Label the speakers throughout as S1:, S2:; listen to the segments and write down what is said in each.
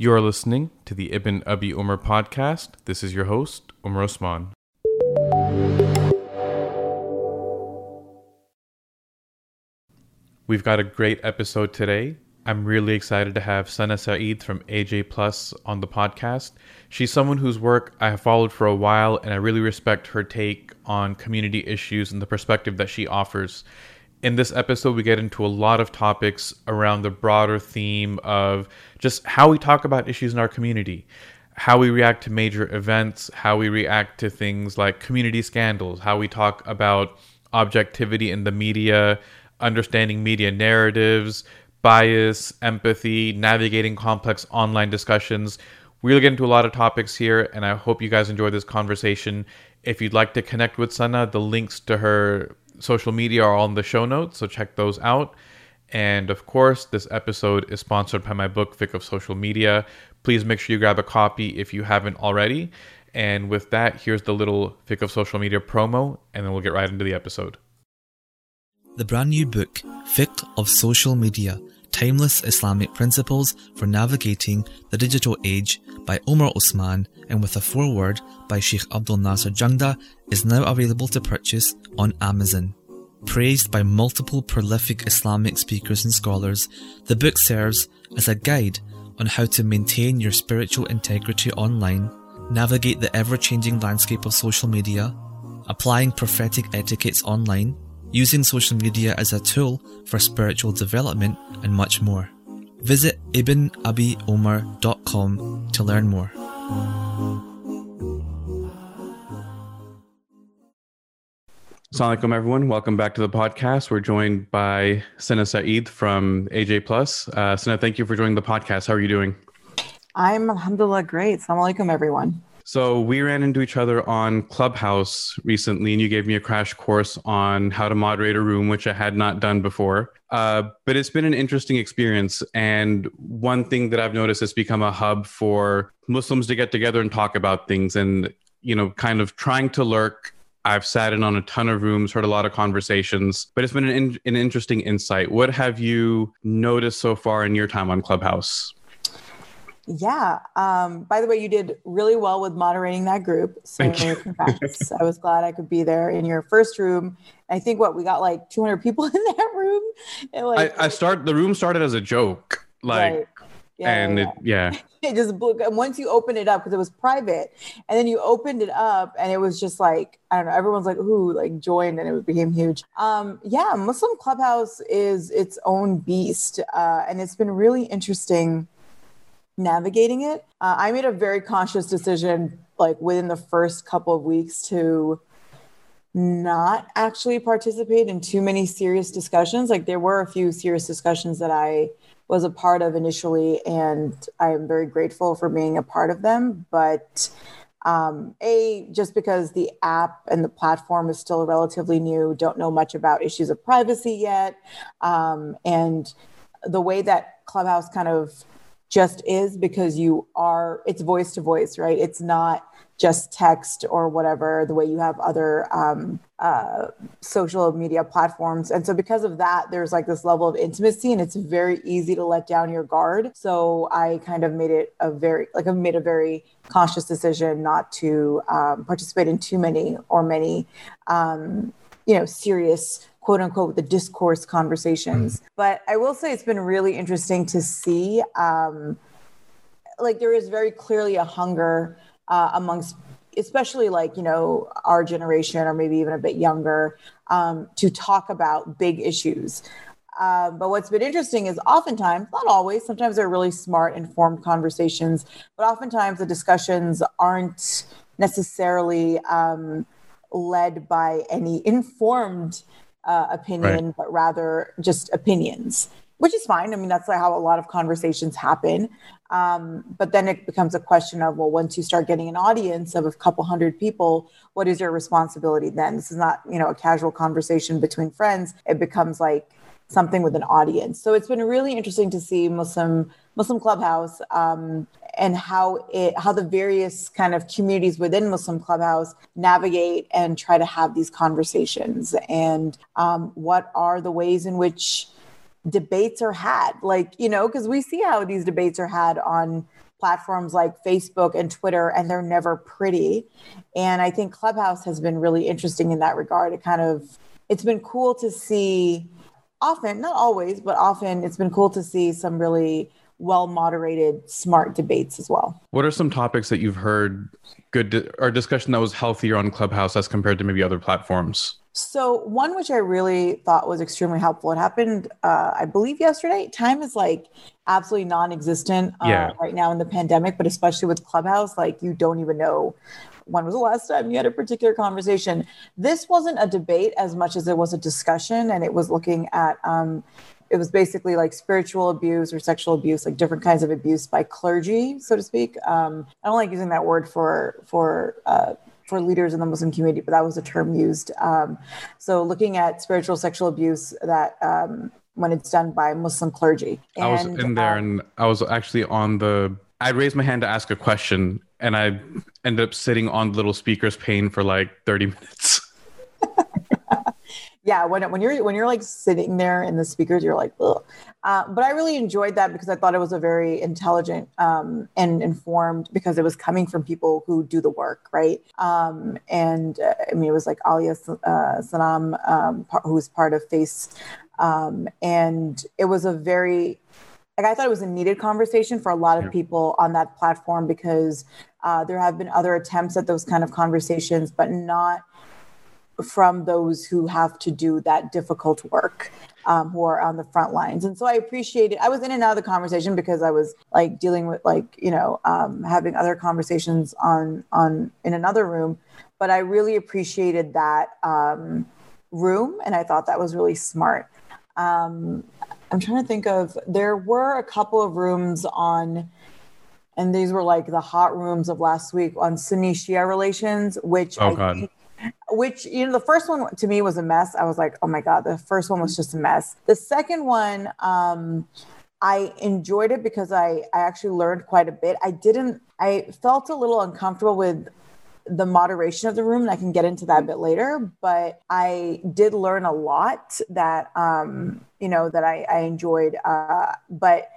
S1: You are listening to the Ibn Abi Umar podcast. This is your host, Umar Usman. We've got a great episode today. I'm really excited to have Sana Saeed from AJ Plus on the podcast. She's someone whose work I have followed for a while, and I really respect her take on community issues and the perspective that she offers. In this episode, we get into a lot of topics around the broader theme of just how we talk about issues in our community, how we react to major events, how we react to things like community scandals, how we talk about objectivity in the media, understanding media narratives, bias, empathy, navigating complex online discussions. We'll get into a lot of topics here, and I hope you guys enjoy this conversation. If you'd like to connect with Sana, the links to her social media are on the show notes, so check those out. And of course, this episode is sponsored by my book, Fiqh of Social Media. Please make sure you grab a copy if you haven't already. And with that, here's the little Fiqh of Social Media promo, and then we'll get right into the episode.
S2: The brand new book, Fiqh of Social Media Timeless Islamic Principles for Navigating the Digital Age by Omar Usman and with a foreword by Sheikh Abdul Nasir Jangda is now available to purchase on Amazon. Praised by multiple prolific Islamic speakers and scholars, the book serves as a guide on how to maintain your spiritual integrity online, navigate the ever changing landscape of social media, applying prophetic etiquettes online, using social media as a tool for spiritual development, and much more. Visit ibnabeeomar.com to learn more.
S1: Assalamu alaikum, everyone. Welcome back to the podcast. We're joined by Sana Saeed from AJ Plus. Uh, Sana, thank you for joining the podcast. How are you doing?
S3: I'm alhamdulillah great. Assalamu alaikum, everyone.
S1: So we ran into each other on Clubhouse recently, and you gave me a crash course on how to moderate a room, which I had not done before. Uh, but it's been an interesting experience, and one thing that I've noticed has become a hub for Muslims to get together and talk about things, and you know, kind of trying to lurk. I've sat in on a ton of rooms, heard a lot of conversations, but it's been an, in, an interesting insight. What have you noticed so far in your time on Clubhouse?
S3: Yeah. Um, by the way, you did really well with moderating that group. So congrats. I was glad I could be there in your first room. I think what we got like 200 people in that room.
S1: like, I, I start the room started as a joke, like, right. Yeah, and yeah. it yeah.
S3: it just blew. And once you open it up because it was private, and then you opened it up, and it was just like I don't know. Everyone's like, "Who like joined?" And it became huge. Um, yeah, Muslim Clubhouse is its own beast, uh, and it's been really interesting navigating it. Uh, I made a very conscious decision, like within the first couple of weeks, to not actually participate in too many serious discussions. Like there were a few serious discussions that I was a part of initially, and I am very grateful for being a part of them. But um, a just because the app and the platform is still relatively new, don't know much about issues of privacy yet, um, and the way that Clubhouse kind of just is because you are it's voice to voice right it's not just text or whatever the way you have other um, uh, social media platforms and so because of that there's like this level of intimacy and it's very easy to let down your guard so i kind of made it a very like i've made a very conscious decision not to um, participate in too many or many um, you know serious quote unquote the discourse conversations. Mm-hmm. But I will say it's been really interesting to see. Um, like there is very clearly a hunger uh, amongst especially like you know our generation or maybe even a bit younger um, to talk about big issues um, but what's been interesting is oftentimes not always sometimes they're really smart informed conversations but oftentimes the discussions aren't necessarily um, led by any informed uh, opinion, right. but rather just opinions, which is fine. I mean, that's like how a lot of conversations happen. Um, but then it becomes a question of, well, once you start getting an audience of a couple hundred people, what is your responsibility then? This is not, you know, a casual conversation between friends. It becomes like something with an audience. So it's been really interesting to see Muslim Muslim Clubhouse um, and how it how the various kind of communities within Muslim Clubhouse navigate and try to have these conversations and um, what are the ways in which debates are had. Like, you know, because we see how these debates are had on platforms like Facebook and Twitter, and they're never pretty. And I think Clubhouse has been really interesting in that regard. It kind of, it's been cool to see often, not always, but often it's been cool to see some really well moderated, smart debates as well.
S1: What are some topics that you've heard good di- or discussion that was healthier on Clubhouse as compared to maybe other platforms?
S3: So one which I really thought was extremely helpful. It happened, uh, I believe, yesterday. Time is like absolutely non-existent uh,
S1: Yeah.
S3: right now in the pandemic, but especially with Clubhouse, like you don't even know when was the last time you had a particular conversation. This wasn't a debate as much as it was a discussion, and it was looking at. Um, it was basically like spiritual abuse or sexual abuse, like different kinds of abuse by clergy, so to speak. Um, I don't like using that word for for uh, for leaders in the Muslim community, but that was a term used. Um, so looking at spiritual sexual abuse that um, when it's done by Muslim clergy.
S1: I was in there
S3: um,
S1: and I was actually on the. I raised my hand to ask a question, and I ended up sitting on the little speaker's pane for like thirty minutes.
S3: yeah, when when you're when you're like sitting there in the speakers, you're like, ugh. Uh, but I really enjoyed that because I thought it was a very intelligent um, and informed because it was coming from people who do the work, right? Um, and uh, I mean, it was like Alia uh, Salem, um, par- who's part of Face, um, and it was a very like I thought it was a needed conversation for a lot of people on that platform because uh, there have been other attempts at those kind of conversations, but not from those who have to do that difficult work um, who are on the front lines. And so i appreciated i was in and out of the conversation because i was like dealing with like you know um, having other conversations on on in another room. But i really appreciated that um, room and i thought that was really smart. Um, i'm trying to think of there were a couple of rooms on and these were like the hot rooms of last week on sunni shia relations which
S1: Oh,
S3: I
S1: God.
S3: think which you know the first one to me was a mess. I was like oh my god the first one was just a mess. The second one um i enjoyed it because i i actually learned quite a bit. I didn't i felt a little uncomfortable with the moderation of the room and i can get into that a bit later but i did learn a lot that um you know that i i enjoyed uh but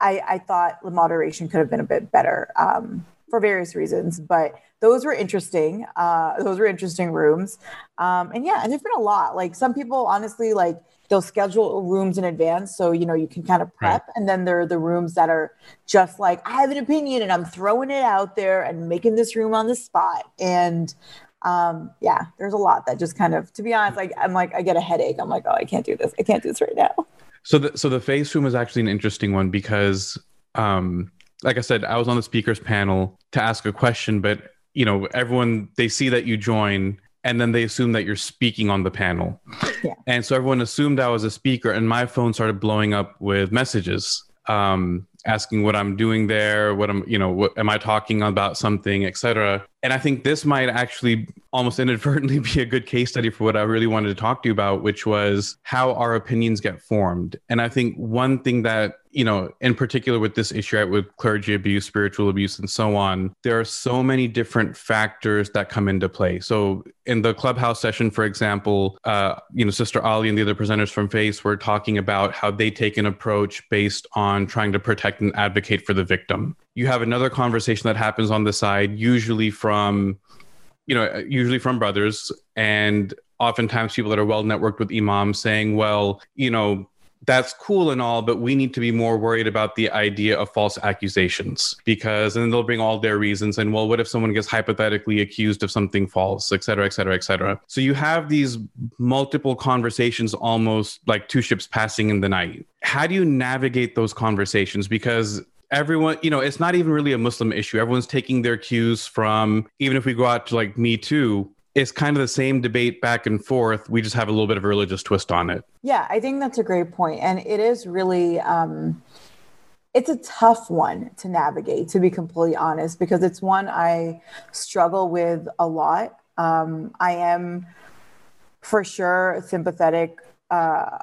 S3: I, I thought the moderation could have been a bit better um, for various reasons, but those were interesting. Uh, those were interesting rooms. Um, and yeah, and there's been a lot. Like some people, honestly, like they'll schedule rooms in advance. So, you know, you can kind of prep. And then there are the rooms that are just like, I have an opinion and I'm throwing it out there and making this room on the spot. And um, yeah, there's a lot that just kind of, to be honest, like I'm like, I get a headache. I'm like, oh, I can't do this. I can't do this right now.
S1: So the so the face room is actually an interesting one because um like I said, I was on the speakers panel to ask a question, but you know, everyone they see that you join and then they assume that you're speaking on the panel.
S3: Yeah.
S1: And so everyone assumed I was a speaker and my phone started blowing up with messages um asking what I'm doing there, what I'm, you know, what am I talking about something, etc. And I think this might actually almost inadvertently be a good case study for what I really wanted to talk to you about, which was how our opinions get formed. And I think one thing that, you know, in particular with this issue, right, with clergy abuse, spiritual abuse, and so on, there are so many different factors that come into play. So in the clubhouse session, for example, uh, you know, Sister Ali and the other presenters from Face were talking about how they take an approach based on trying to protect and advocate for the victim. You have another conversation that happens on the side, usually from you know, usually from brothers, and oftentimes people that are well networked with imams saying, well, you know, that's cool and all, but we need to be more worried about the idea of false accusations because, and they'll bring all their reasons. And well, what if someone gets hypothetically accused of something false, et cetera, et cetera, et cetera. So you have these multiple conversations almost like two ships passing in the night. How do you navigate those conversations? Because everyone you know it's not even really a muslim issue everyone's taking their cues from even if we go out to like me too it's kind of the same debate back and forth we just have a little bit of a religious twist on it
S3: Yeah, I think that's a great point, and it is really um, it's a tough one to navigate, to be completely honest, because it's one I struggle with a lot. Um, I am for sure sympathetic uh,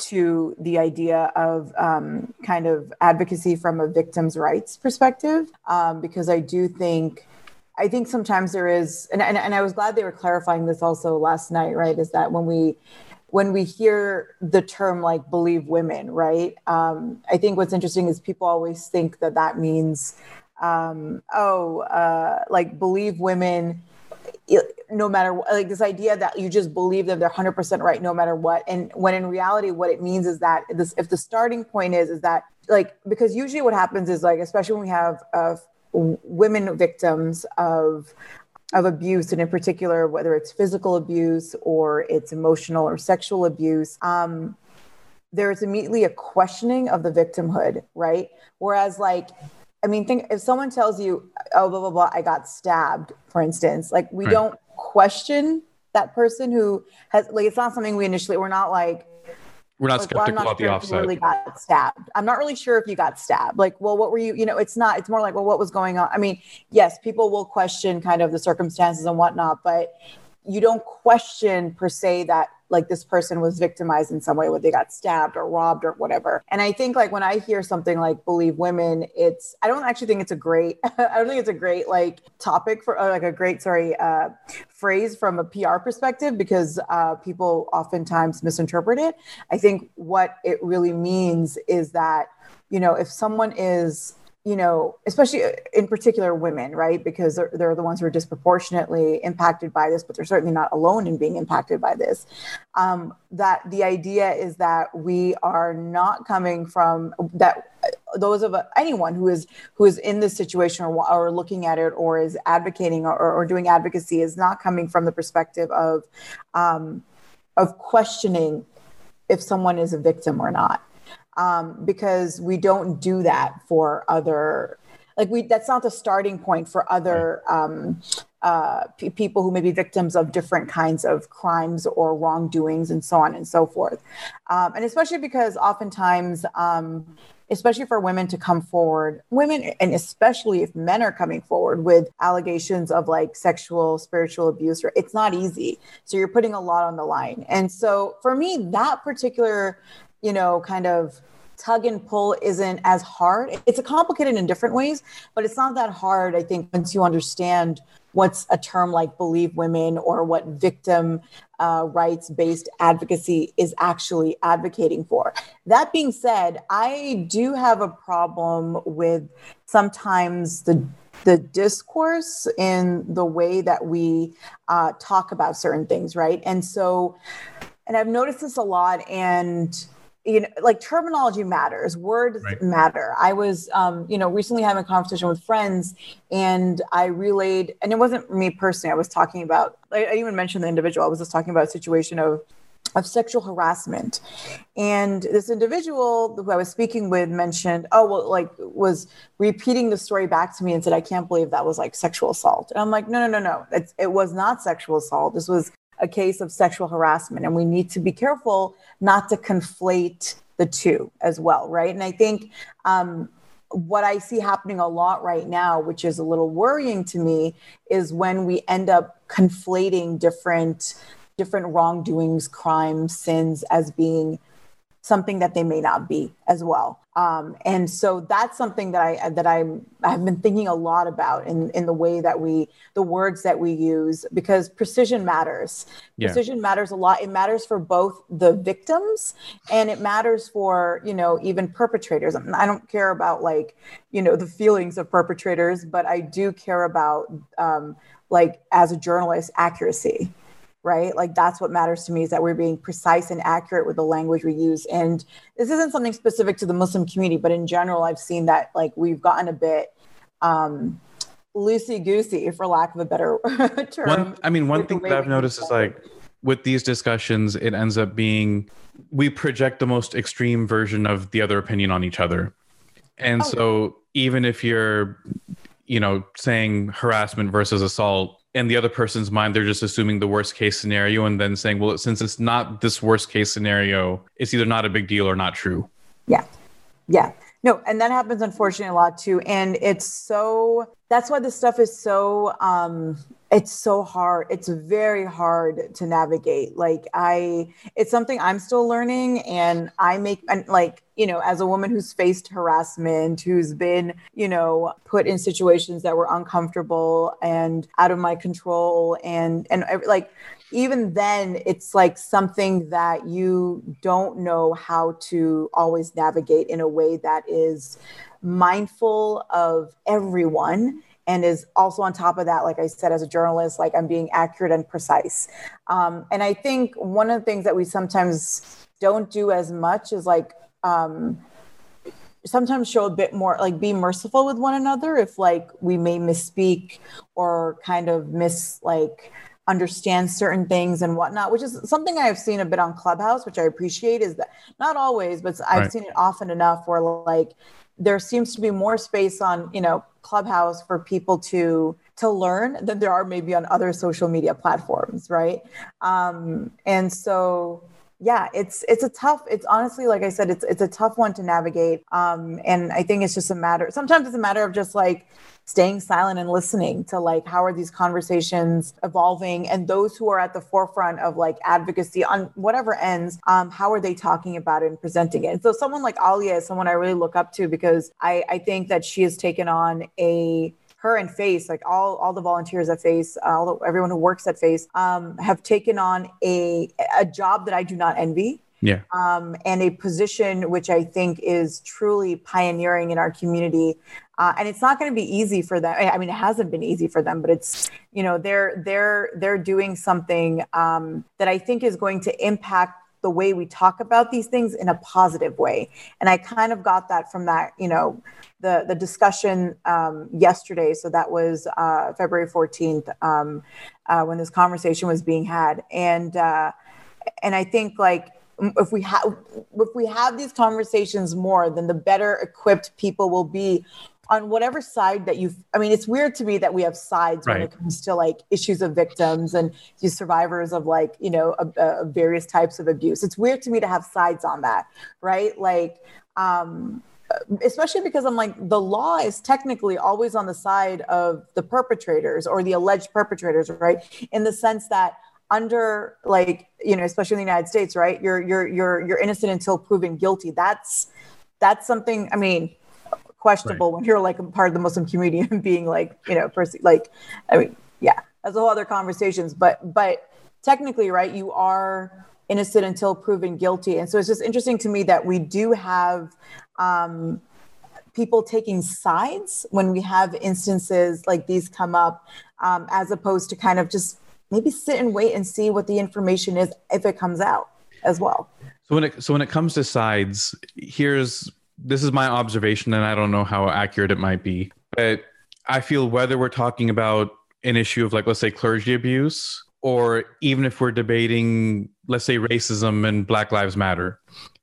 S3: to the idea of um, kind of advocacy from a victim's rights perspective, um, because I do think. I think sometimes there is, and, and, and I was glad they were clarifying this also last night, right? Is that when we when we hear the term like believe women, right? Um, I think what's interesting is people always think that that means, um, oh, uh, like believe women no matter what, like this idea that you just believe them they're 100% right no matter what and when in reality what it means is that this if the starting point is is that like because usually what happens is like especially when we have uh, women victims of of abuse and in particular whether it's physical abuse or it's emotional or sexual abuse um, there's immediately a questioning of the victimhood right whereas like I mean, think if someone tells you, oh, blah, blah, blah, I got stabbed, for instance, like we right. don't question that person who has, like, it's not something we initially, we're not like,
S1: we're not like, skeptical well, not about sure the offset.
S3: really got stabbed. I'm not really sure if you got stabbed. Like, well, what were you? You know, it's not. It's more like, well, what was going on? I mean, yes, people will question kind of the circumstances and whatnot, but you don't question per se that like this person was victimized in some way where they got stabbed or robbed or whatever. And I think like when I hear something like believe women, it's I don't actually think it's a great I don't think it's a great like topic for like a great sorry uh, phrase from a PR perspective because uh, people oftentimes misinterpret it. I think what it really means is that you know if someone is you know, especially uh, in particular women, right? Because they're, they're, the ones who are disproportionately impacted by this, but they're certainly not alone in being impacted by this. Um, that the idea is that we are not coming from that uh, those of uh, anyone who is who is in this situation or, or looking at it or is advocating or, or doing advocacy is not coming from the perspective of um, of questioning if someone is a victim or not um, because we don't do that for other like we that's not the starting point for other um, uh, p- people who may be victims of different kinds of crimes or wrongdoings and so on and so forth. Um, and especially because oftentimes um, especially for women to come forward women and especially if men are coming forward with allegations of like sexual spiritual abuse it's not easy. So you're putting a lot on the line. And so for me that particular you know, kind of tug and pull isn't as hard. It's complicated in different ways, but it's not that hard, I think, once you understand what's a term like believe women or what victim uh, rights based advocacy is actually advocating for. That being said, I do have a problem with sometimes the the discourse in the way that we uh, talk about certain things, right? And so, and I've noticed this a lot, and you know like terminology matters words right. matter. I was um, you know recently having a conversation with friends and i relayed and it wasn't me personally i was talking about i, I even mentioned the individual i was just talking about a situation of of sexual harassment. And this individual who i was speaking with mentioned oh well like was repeating the story back to me and said i can't believe that was like sexual assault. And i'm like no no no no. It's, it was not sexual assault. This was a case of sexual harassment. And we need to be careful not to conflate the two as well, right? And I think um, what I see happening a lot right now, which is a little worrying to me, is when we end up conflating different different wrongdoings, crimes, sins as being something that they may not be as well. Um, and so that's something that I that I I've been thinking a lot about in in the way that we the words that we use because precision matters. Yeah. Precision matters a lot. It matters for both the victims and it matters for you know even perpetrators. I don't care about like you know the feelings of perpetrators, but I do care about um, like as a journalist accuracy right? Like that's what matters to me is that we're being precise and accurate with the language we use. And this isn't something specific to the Muslim community, but in general, I've seen that like we've gotten a bit um, loosey goosey, for lack of a better term.
S1: One, I mean, one thing that I've noticed is like with these discussions, it ends up being we project the most extreme version of the other opinion on each other. And oh, so even if you're, you know, saying harassment versus assault, in the other person's mind they're just assuming the worst case scenario and then saying well since it's not this worst case scenario it's either not a big deal or not true.
S3: Yeah. Yeah no and that happens unfortunately a lot too and it's so that's why this stuff is so um it's so hard it's very hard to navigate like i it's something i'm still learning and i make and like you know as a woman who's faced harassment who's been you know put in situations that were uncomfortable and out of my control and and like even then it's like something that you don't know how to always navigate in a way that is mindful of everyone and is also on top of that like i said as a journalist like i'm being accurate and precise. Um, and i think one of the things that we sometimes don't do as much is like um, sometimes show a bit more like be merciful with one another if like we may misspeak or kind of miss like understand certain things and whatnot which is something i've seen a bit on clubhouse which i appreciate is that not always but i've right. seen it often enough where like there seems to be more space on you know clubhouse for people to to learn than there are maybe on other social media platforms right um and so yeah it's it's a tough it's honestly like i said it's it's a tough one to navigate. Um and i think it's just a matter sometimes it's a matter of just like staying silent and listening to like how are these conversations evolving and those who are at the forefront of like advocacy on whatever ends um, how are they talking about it and presenting it? And so someone like alia is someone i really look up to because i i think that she has taken on a her and face like all all the volunteers at face all the, everyone who works at face um, have taken on a a job that i do not envy.
S1: Yeah.
S3: Um, and a position which i think is truly pioneering in our community. Uh, and it's not going to be easy for them. I mean, it hasn't been easy for them, but it's you know they're they're they're doing something um, that I think is going to impact the way we talk about these things in a positive way. And I kind of got that from that you know the the discussion um, yesterday. So that was uh, February fourteenth um, uh, when this conversation was being had, and uh, and I think like if we have if we have these conversations more then the better equipped people will be on whatever side that you i mean it's weird to me that we have sides right. when it comes to like issues of victims and these survivors of like you know uh, uh, various types of abuse. It's weird to me to have sides on that right? Like um especially because i'm like the law is technically always on the side of the perpetrators or the alleged perpetrators right? In the sense that under like you know especially in the united states right? You're you're you're you're innocent until proven guilty. That's that's something i mean questionable right. when you're like a part of the Muslim community and being like, you know, person like, I mean, yeah, that's a whole other conversations. But but technically, right, you are innocent until proven guilty. And so it's just interesting to me that we do have um, people taking sides when we have instances like these come up, um, as opposed to kind of just maybe sit and wait and see what the information is if it comes out as well.
S1: So when it so when it comes to sides, here's this is my observation, and I don't know how accurate it might be, but I feel whether we're talking about an issue of like let's say clergy abuse or even if we're debating let's say racism and black lives matter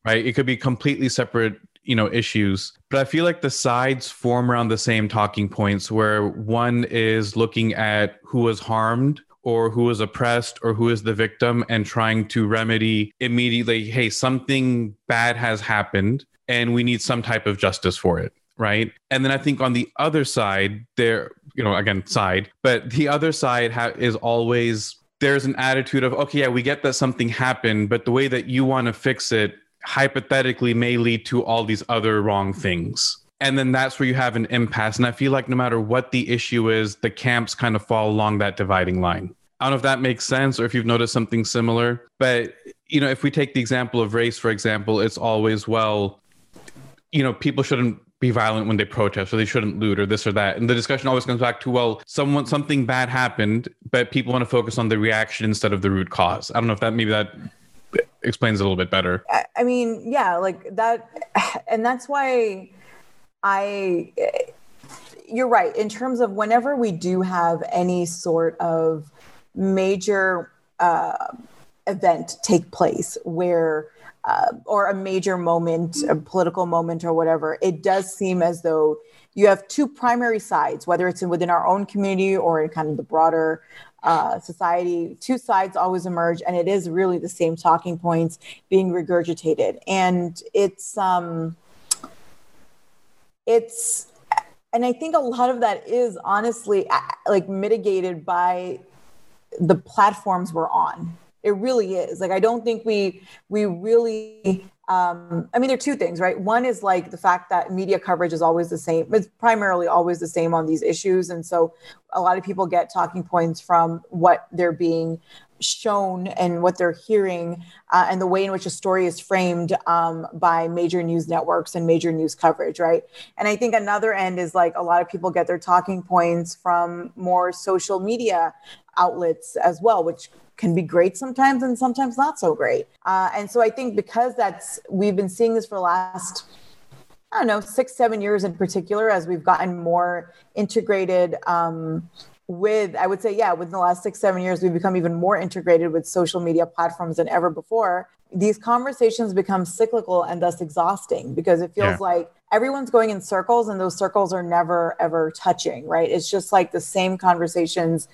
S1: right? It could be completely separate you know issues. But i feel like the sides form around the same talking points where one is looking at who was harmed or who is oppressed or who is the victim and trying to remedy immediately hey something bad has happened and we need some type of justice for it right? And then i think on the other side there you know again side but the other side ha- is always there's an attitude of okay yeah we get that something happened but the way that you want to fix it hypothetically may lead to all these other wrong things. And then that's where you have an impasse. And i feel like no matter what the issue is the camps kind of fall along that dividing line. I don't know if that makes sense or if you've noticed something similar but you know if we take the example of race for example it's always well you know, people shouldn't be violent when they protest or they shouldn't loot or this or that. And the discussion always comes back to, well, someone something bad happened, but people want to focus on the reaction instead of the root cause. I don't know if that maybe that explains a little bit better.
S3: I mean, yeah, like that and that's why I you're right in terms of whenever we do have any sort of major uh, event take place where uh, or a major moment, a political moment, or whatever, it does seem as though you have two primary sides, whether it's within our own community or in kind of the broader uh, society. Two sides always emerge, and it is really the same talking points being regurgitated, and it's um, it's, and I think a lot of that is honestly like mitigated by the platforms we're on it really is. Like I don't think we we really um, I mean, there are two things, right? One is like the fact that media coverage is always the same. It's primarily always the same on these issues. And so a lot of people get talking points from what they're being shown and what they're hearing uh, and the way in which a story is framed um, by major news networks and major news coverage, right? And I think another end is like a lot of people get their talking points from more social media outlets as well, which can be great sometimes and sometimes not so great. Uh, and so I think because that's, we've been seeing this for the last, I don't know, six, seven years in particular, as we've gotten more integrated um, with i would say yeah within the last six seven years we've become even more integrated with social media platforms than ever before. These conversations become cyclical and thus exhausting because it feels yeah. like everyone's going in circles and those circles are never ever touching right? It's just like the same conversations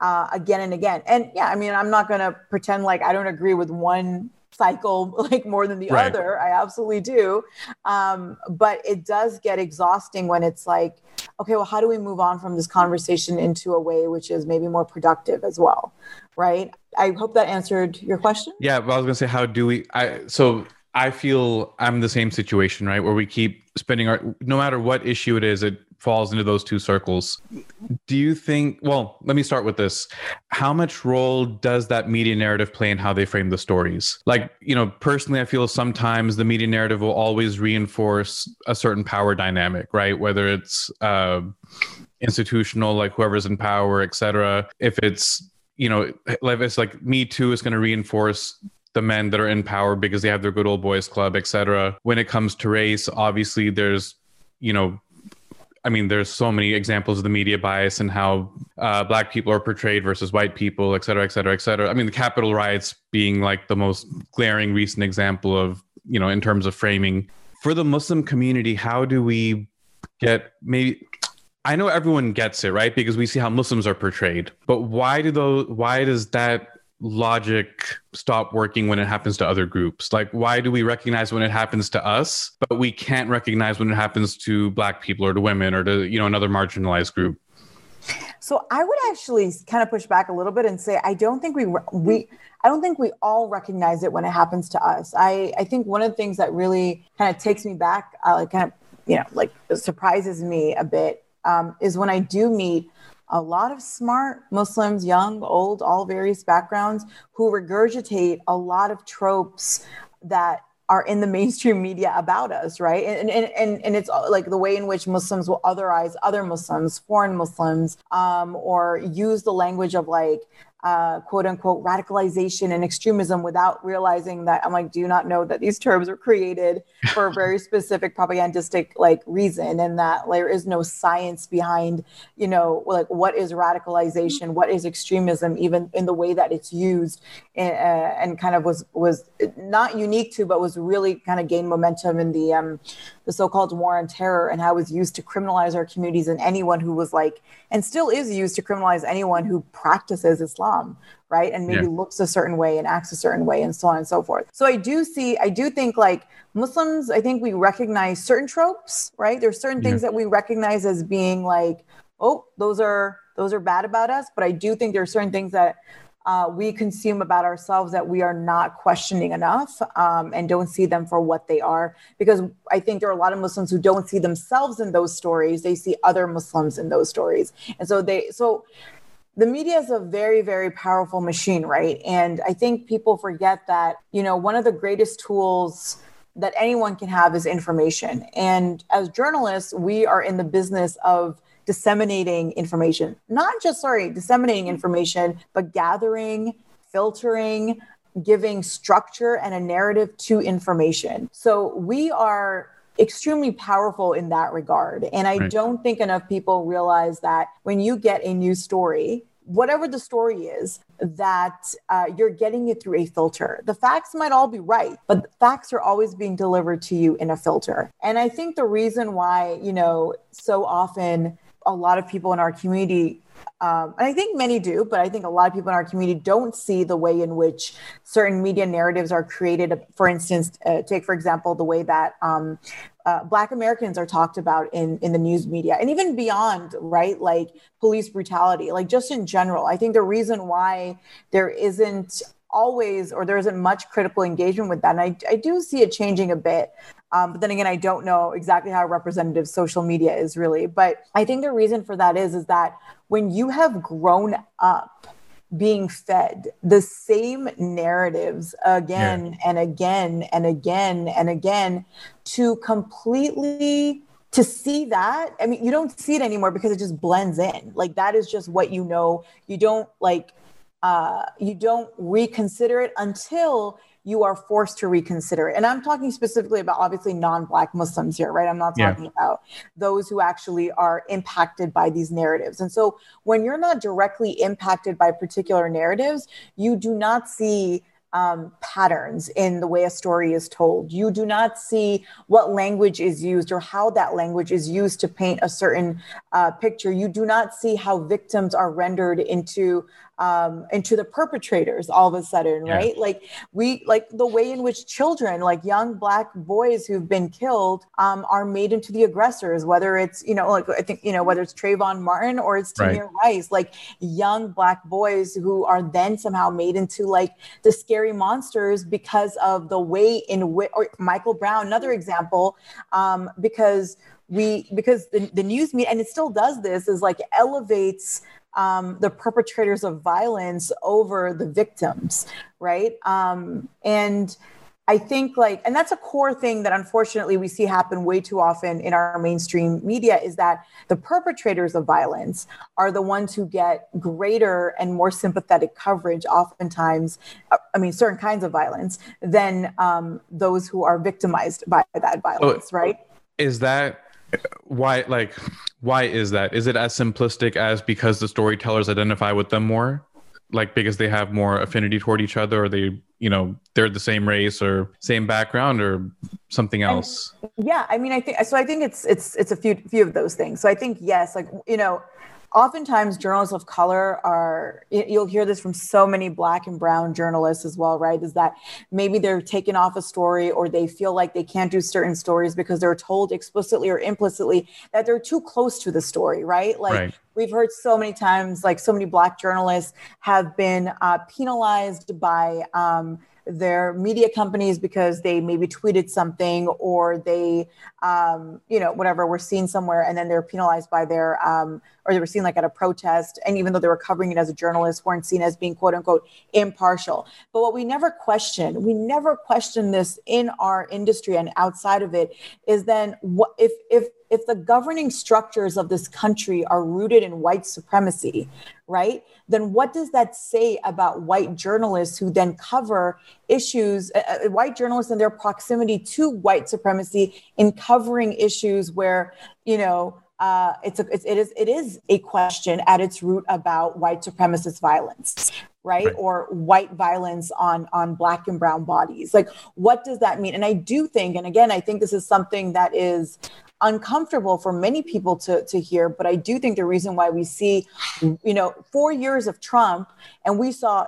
S3: uh, again and again. And yeah i mean i'm not going to pretend like i don't agree with one cycle like more than the right. other i absolutely do um, but it does get exhausting when it's like okay, well, how do we move on from this conversation into a way which is maybe more productive as well? Right. I hope that answered your question.
S1: Yeah. Well, I was going to say, how do we, I, so I feel I'm in the same situation, right? Where we keep spending our, no matter what issue it is, it falls into those two circles. Do you think, well, let me start with this. How much role does that media narrative play in how they frame the stories? Like, you know, personally, I feel sometimes the media narrative will always reinforce a certain power dynamic, right? Whether it's uh, institutional, like whoever's in power, etc. If it's, you know, it's like Me Too is going to reinforce the men that are in power because they have their good old boys club, etc. When it comes to race, obviously there's you know I mean, there's so many examples of the media bias and how uh, black people are portrayed versus white people, et cetera, et cetera, et cetera. I mean, the Capitol riots being like the most glaring recent example of, you know, in terms of framing. For the Muslim community, how do we get maybe I know everyone gets it, right? Because we see how Muslims are portrayed. But why do those why does that logic stop working when it happens to other groups? Like, why do we recognize when it happens to us, but we can't recognize when it happens to Black people or to women or to, you know, another marginalized group?
S3: So I would actually kind of push back a little bit and say I don't think we we I don't think we all recognize it when it happens to us. I I think one of the things that really kind of takes me back, uh, like kind of you know like surprises me a bit, um, is when I do meet a lot of smart Muslims, young, old, all various backgrounds, who regurgitate a lot of tropes that are in the mainstream media about us, right? And, and, and, and it's uh, like the way in which Muslims will otherize other Muslims, foreign Muslims, um, or use the language of like, uh, quote unquote radicalization and extremism without realizing that I'm like, do you not know that these terms were created for a very specific propagandistic like reason and that there is no science behind, you know, like what is radicalization, what is extremism, even in the way that it's used and, uh, and kind of was was not unique to, but was really kind of gained momentum in the um, the so-called war on terror and how it was used to criminalize our communities and anyone who was like and still is used to criminalize anyone who practices Islam, right? And maybe yeah. looks a certain way and acts a certain way and so on and so forth. So I do see, I do think like Muslims, I think we recognize certain tropes, right? There's certain things that we recognize as being like, oh, those are those are bad about us. But I do think there are certain things that uh, we consume about ourselves that we are not questioning enough um, and don't see them for what they are. Because I think there are a lot of Muslims who don't see themselves in those stories; they see other Muslims in those stories, and so they so. The media is a very, very powerful machine, right? And I think people forget that, you know, one of the greatest tools that anyone can have is information. And as journalists, we are in the business of disseminating information, not just, sorry, disseminating information, but gathering, filtering, giving structure and a narrative to information. So we are extremely powerful in that regard. And I right. don't think enough people realize that when you get a new story, whatever the story is, that uh, you're getting it through a filter. The facts might all be right, but facts are always being delivered to you in a filter. And I think the reason why, you know, so often a lot of people in our community um, and I think many do, but I think a lot of people in our community don't see the way in which certain media narratives are created. For instance, uh, take for example the way that um, uh, Black Americans are talked about in in the news media, and even beyond, right? Like police brutality, like just in general. I think the reason why there isn't always or there isn't much critical engagement with that, and I, I do see it changing a bit. Um, but then again, I don't know exactly how representative social media is really. But I think the reason for that is is that when you have grown up being fed the same narratives again yeah. and again and again and again to completely to see that i mean you don't see it anymore because it just blends in like that is just what you know you don't like uh you don't reconsider it until you are forced to reconsider it. And I'm talking specifically about obviously non Black Muslims here, right? I'm not talking yeah. about those who actually are impacted by these narratives. And so when you're not directly impacted by particular narratives, you do not see um, patterns in the way a story is told. You do not see what language is used or how that language is used to paint a certain uh, picture. You do not see how victims are rendered into um, into the perpetrators all of a sudden, yeah. right? Like we like the way in which children, like young black boys who've been killed, um, are made into the aggressors. Whether it's you know, like I think you know, whether it's Trayvon Martin or it's Tamir right. Rice, like young black boys who are then somehow made into like the scary monsters because of the way in which, or Michael Brown, another example, um, because we because the, the news media and it still does this is like elevates um, the perpetrators of violence over the victims, right? Um, and I think like, and that's a core thing that unfortunately we see happen way too often in our mainstream media is that the perpetrators of violence are the ones who get greater and more sympathetic coverage, oftentimes, uh, I mean, certain kinds of violence, than um, those who are victimized by that violence, so right?
S1: Is that why like why is that? Is it as simplistic as because the storytellers identify with them more? Like because they have more affinity toward each other or they you know they're the same race or same background or something else?
S3: And, yeah i mean i think so i think it's it's it's a few few of those things. So i think yes like you know oftentimes journalists of color are you'll hear this from so many black and brown journalists as well right is that maybe they're taken off a story or they feel like they can't do certain stories because they're told explicitly or implicitly that they're too close to the story right like right. we've heard so many times like so many black journalists have been uh, penalized by um, their media companies because they maybe tweeted something or they um, you know whatever were seen somewhere and then they're penalized by their um, or they were seen like at a protest. And even though they were covering it as a journalist weren't seen as being quote unquote impartial. But what we never question we never question this in our industry and outside of it is then what if if if the governing structures of this country are rooted in white supremacy, right? Then what does that say about white journalists who then cover issues, uh, uh, white journalists and their proximity to white supremacy in covering issues where, you know, uh, it's a, it's, it is it is a question at its root about white supremacist violence, right? right? Or white violence on on black and brown bodies. Like, what does that mean? And I do think, and again, I think this is something that is uncomfortable for many people to, to hear. But I do think the reason why we see, you know, four years of Trump and we saw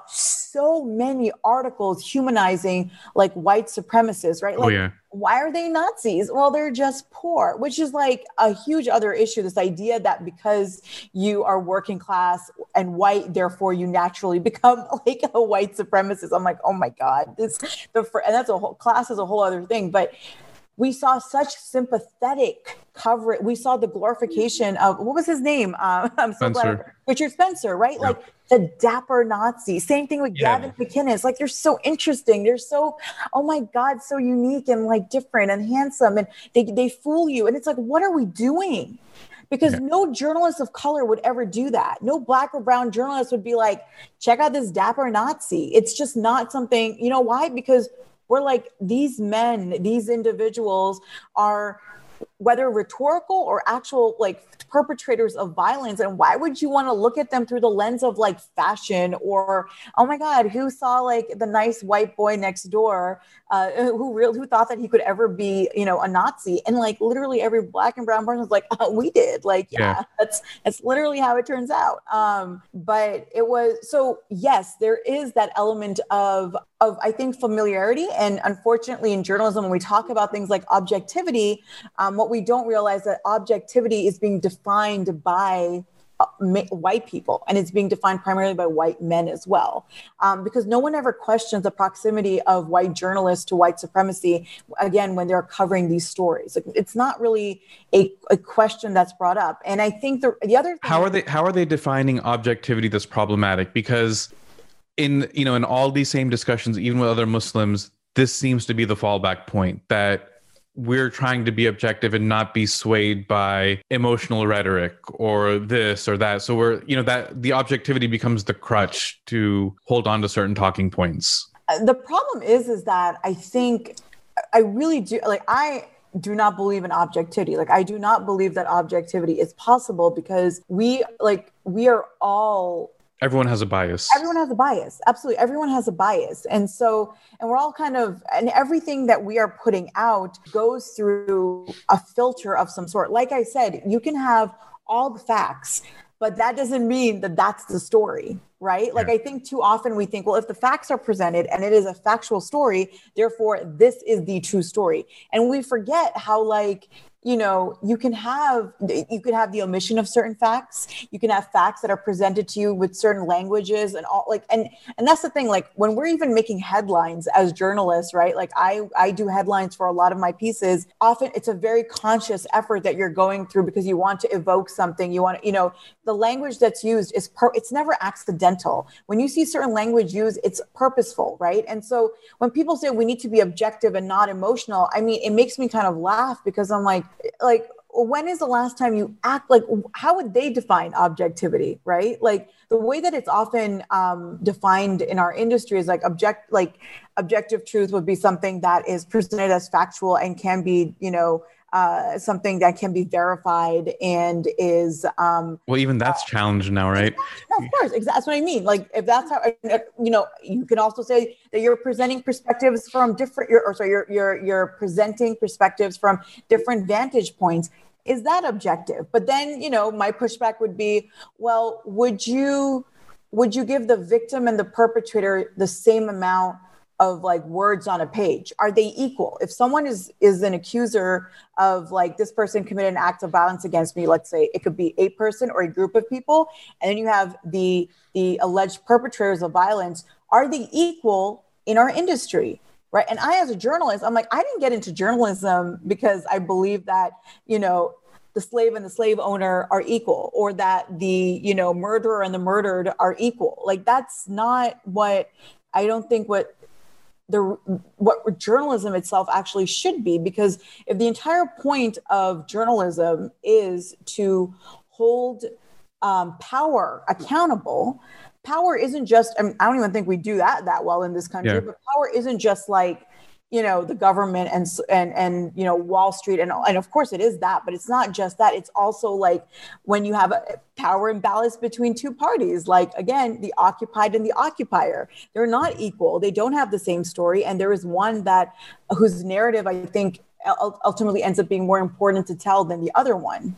S3: so many articles humanizing like white supremacists, right? Oh, like, oh, yeah. why are they Nazis? Well, they're just poor, which is like a huge other issue. This idea that because you are working class and white, therefore you naturally become like a white supremacist. I'm like, oh my God, this the and that's a whole class is a whole other thing. But we saw such sympathetic coverage. We saw the glorification of what was his name? Uh, I'm so Spencer. glad Richard Spencer, right? Like the dapper Nazi. Same thing with yeah. Gavin McInnes. Like they're so interesting. They're so, oh my God, so unique and like different and handsome. And they they fool you. And it's like, what are we doing? Because yeah. no journalist of color would ever do that. No black or brown journalist would be like, check out this dapper Nazi. It's just not something, you know why? Because we're like, these men, these individuals are whether rhetorical or actual like perpetrators of violence and why would you want to look at them through the lens of like fashion or oh my god who saw like the nice white boy next door uh, who real who thought that he could ever be you know a nazi? And like literally every black and brown person was like oh, we did. Like yeah, yeah, that's that's literally how it turns out. Um but it was so yes there is that element of of I think familiarity and unfortunately in journalism when we talk about things like objectivity um, what we don't realize that objectivity is being defined by uh, white people and it's being defined primarily by white men as well. Um, because no one ever questions the proximity of white journalists to white supremacy again when they're covering these stories. It's not really a, a question that's brought up. And i think the, the other
S1: how are they how are they defining objectivity that's problematic? Because in you know in all these same discussions even with other muslims this seems to be the fallback point that we're trying to be objective and not be swayed by emotional rhetoric or this or that. So we're, you know, that the objectivity becomes the crutch to hold on to certain talking points.
S3: Uh, the problem is, is that I think I really do like, I, do not believe in objectivity. Like I do not believe that objectivity is possible because we like we are all
S1: everyone has a bias.
S3: Everyone has a bias. Absolutely. Everyone has a bias. And so and we're all kind of and everything that we are putting out goes through a filter of some sort. Like i said you can have all the facts but that doesn't mean that that's the story right? Like i think too often we think well if the facts are presented and it is a factual story therefore this is the true story. And we forget how like you know you can have you can have the omission of certain facts. You can have facts that are presented to you with certain languages and all like and and that's the thing like when we're even making headlines as journalists right? Like i i do headlines for a lot of my pieces. Often it's a very conscious effort that you're going through because you want to evoke something. You want you know the language that's used is per, it's never accidental. When you see certain language used it's purposeful right? And so when people say we need to be objective and not emotional i mean it makes me kind of laugh because i'm like like when is the last time you act like how would they define objectivity right? Like the way that it's often um, defined in our industry is like object like objective truth would be something that is presented as factual and can be you know uh, something that can be verified and is um,
S1: well even that's uh, challenged now right?
S3: Of course that's what i mean. Like if that's how you know you can also say that you're presenting perspectives from different you're, or sorry you're, you're you're presenting perspectives from different vantage points. Is that objective? But then you know my pushback would be well would you would you give the victim and the perpetrator the same amount of like words on a page. Are they equal? If someone is is an accuser of like this person committed an act of violence against me let's say it could be a person or a group of people and then you have the the alleged perpetrators of violence are they equal in our industry? Right? And i as a journalist i'm like i didn't get into journalism because i believe that you know the slave and the slave owner are equal or that the you know murderer and the murdered are equal. Like that's not what i don't think what the what journalism itself actually should be because if the entire point of journalism is to hold um, power accountable power isn't just I, mean, I, don't even think we do that that well in this country yeah. but power isn't just like you know the government and and and you know wall street and and of course it is that but it's not just that it's also like when you have a power imbalance between two parties like again the occupied and the occupier they're not equal they don't have the same story and there is one that whose narrative i think ultimately ends up being more important to tell than the other one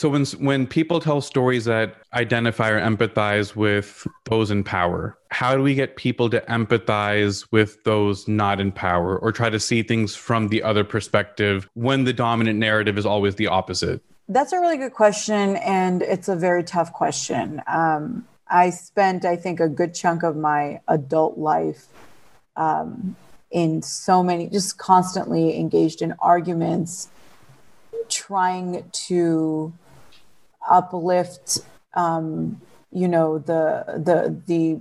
S1: so when when people tell stories that identify or empathize with those in power, how do we get people to empathize with those not in power or try to see things from the other perspective when the dominant narrative is always the opposite?
S3: That's a really good question, and it's a very tough question. Um, I spent, I think, a good chunk of my adult life um, in so many, just constantly engaged in arguments trying to uplift um, you know the the the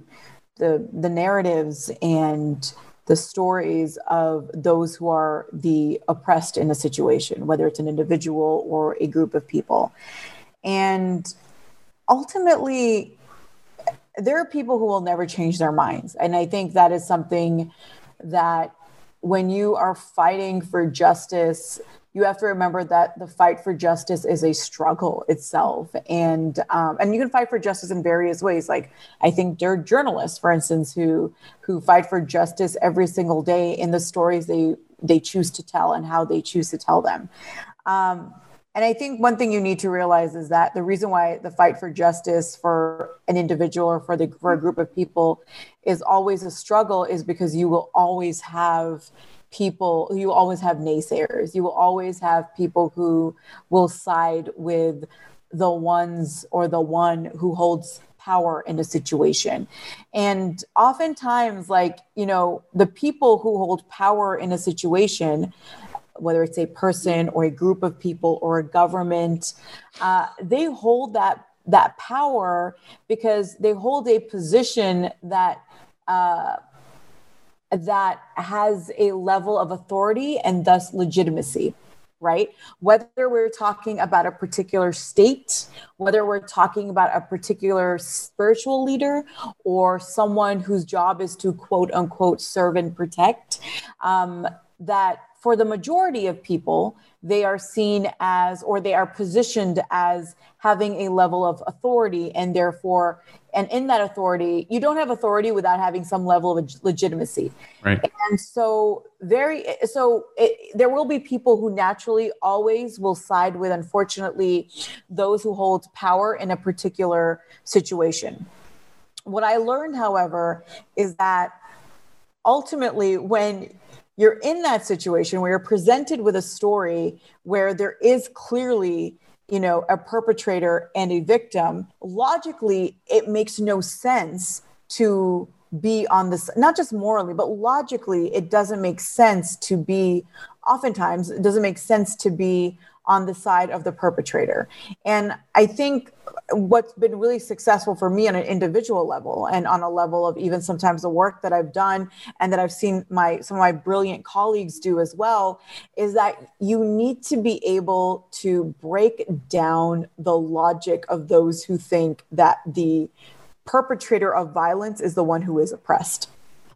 S3: the the narratives and the stories of those who are the oppressed in a situation whether it's an individual or a group of people. And ultimately there are people who will never change their minds. And i think that is something that when you are fighting for justice you have to remember that the fight for justice is a struggle itself. And um, and you can fight for justice in various ways. Like i think there are journalists for instance who who fight for justice every single day in the stories they they choose to tell and how they choose to tell them. Um, and I think one thing you need to realize is that the reason why the fight for justice for an individual or for the for a group of people is always a struggle is because you will always have people you always have naysayers you will always have people who will side with the ones or the one who holds power in a situation. And oftentimes, like, you know, the people who hold power in a situation, whether it's a person or a group of people or a government, uh, they hold that that power because they hold a position that uh, that has a level of authority and thus legitimacy right? Whether we're talking about a particular state, whether we're talking about a particular spiritual leader or someone whose job is to quote unquote serve and protect, um, that for the majority of people, they are seen as or they are positioned as having a level of authority and therefore and in that authority you don't have authority without having some level of legitimacy.
S1: Right.
S3: And so very so it, there will be people who naturally always will side with unfortunately those who hold power in a particular situation. What i learned however is that ultimately when you're in that situation where you're presented with a story where there is clearly you know a perpetrator and a victim. Logically it makes no sense to be on this not just morally but logically it doesn't make sense to be oftentimes it doesn't make sense to be on the side of the perpetrator. And I think what's been really successful for me on an individual level and on a level of even sometimes the work that I've done and that I've seen my some of my brilliant colleagues do as well is that you need to be able to break down the logic of those who think that the perpetrator of violence is the one who is oppressed.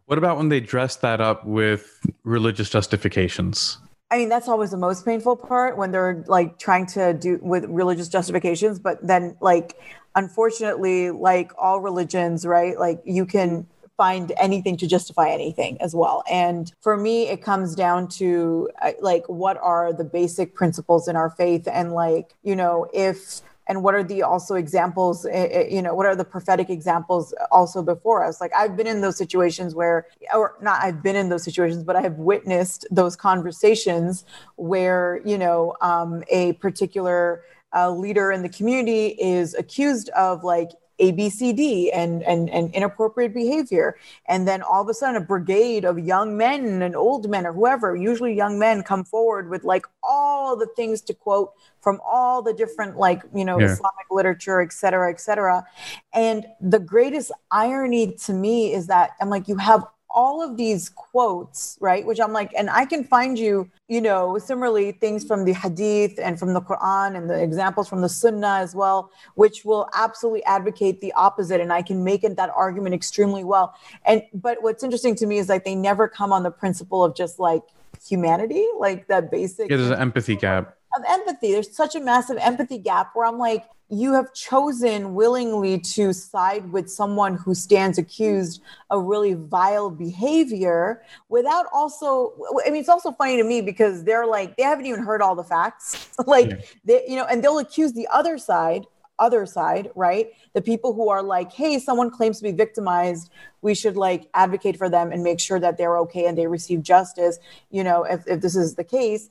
S1: What about when they dress that up with religious justifications?
S3: I mean, that's always the most painful part when they're like trying to do with religious justifications. But then, like, unfortunately, like all religions, right? Like, you can find anything to justify anything as well. And for me, it comes down to uh, like, what are the basic principles in our faith? And, like, you know, if and what are the also examples eh, eh, you know what are the prophetic examples also before us? Like i've been in those situations where or not i've been in those situations but i have witnessed those conversations where you know um, a particular uh, leader in the community is accused of like ABCD and, and, and inappropriate behavior. And then all of a sudden, a brigade of young men and old men or whoever, usually young men, come forward with like all the things to quote from all the different, like, you know, yeah. Islamic literature, et cetera, et cetera. And the greatest irony to me is that I'm like, you have all of these quotes, right? Which I'm like, and I can find you, you know, similarly things from the hadith and from the Quran and the examples from the Sunnah as well, which will absolutely advocate the opposite. And I can make that argument extremely well. And but what's interesting to me is like they never come on the principle of just like humanity, like that basic.
S1: Yeah, there's an empathy gap
S3: of empathy. There's such a massive empathy gap where I'm like, you have chosen willingly to side with someone who stands accused of really vile behavior without also i mean it's also funny to me because they're like they haven't even heard all the facts like yeah. they you know and they'll accuse the other side other side right the people who are like hey someone claims to be victimized we should like advocate for them and make sure that they're okay and they receive justice you know if, if this is the case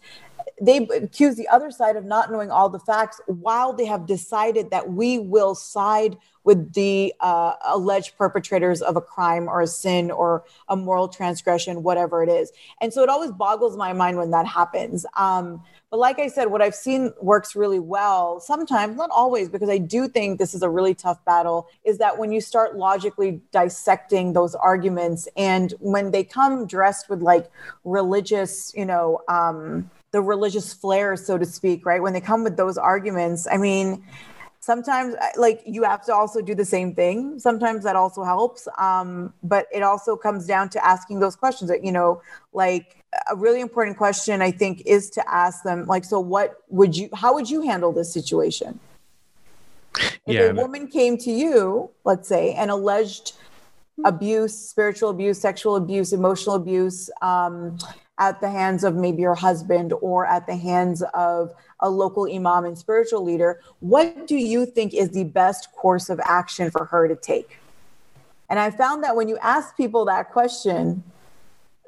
S3: they accuse the other side of not knowing all the facts while they have decided that we will side with the uh, alleged perpetrators of a crime or a sin or a moral transgression, whatever it is. And so it always boggles my mind when that happens. Um, but like I said, what I've seen works really well, sometimes, not always, because I do think this is a really tough battle, is that when you start logically dissecting those arguments and when they come dressed with like religious, you know, um, the religious flair, so to speak, right? When they come with those arguments, I mean, sometimes like you have to also do the same thing. Sometimes that also helps. Um, but it also comes down to asking those questions that, you know, like a really important question I think is to ask them, like, so what would you, how would you handle this situation? If yeah, a woman came to you, let's say, and alleged abuse, spiritual abuse, sexual abuse, emotional abuse, um, at the hands of maybe your husband or at the hands of a local imam and spiritual leader, what do you think is the best course of action for her to take? And I found that when you ask people that question,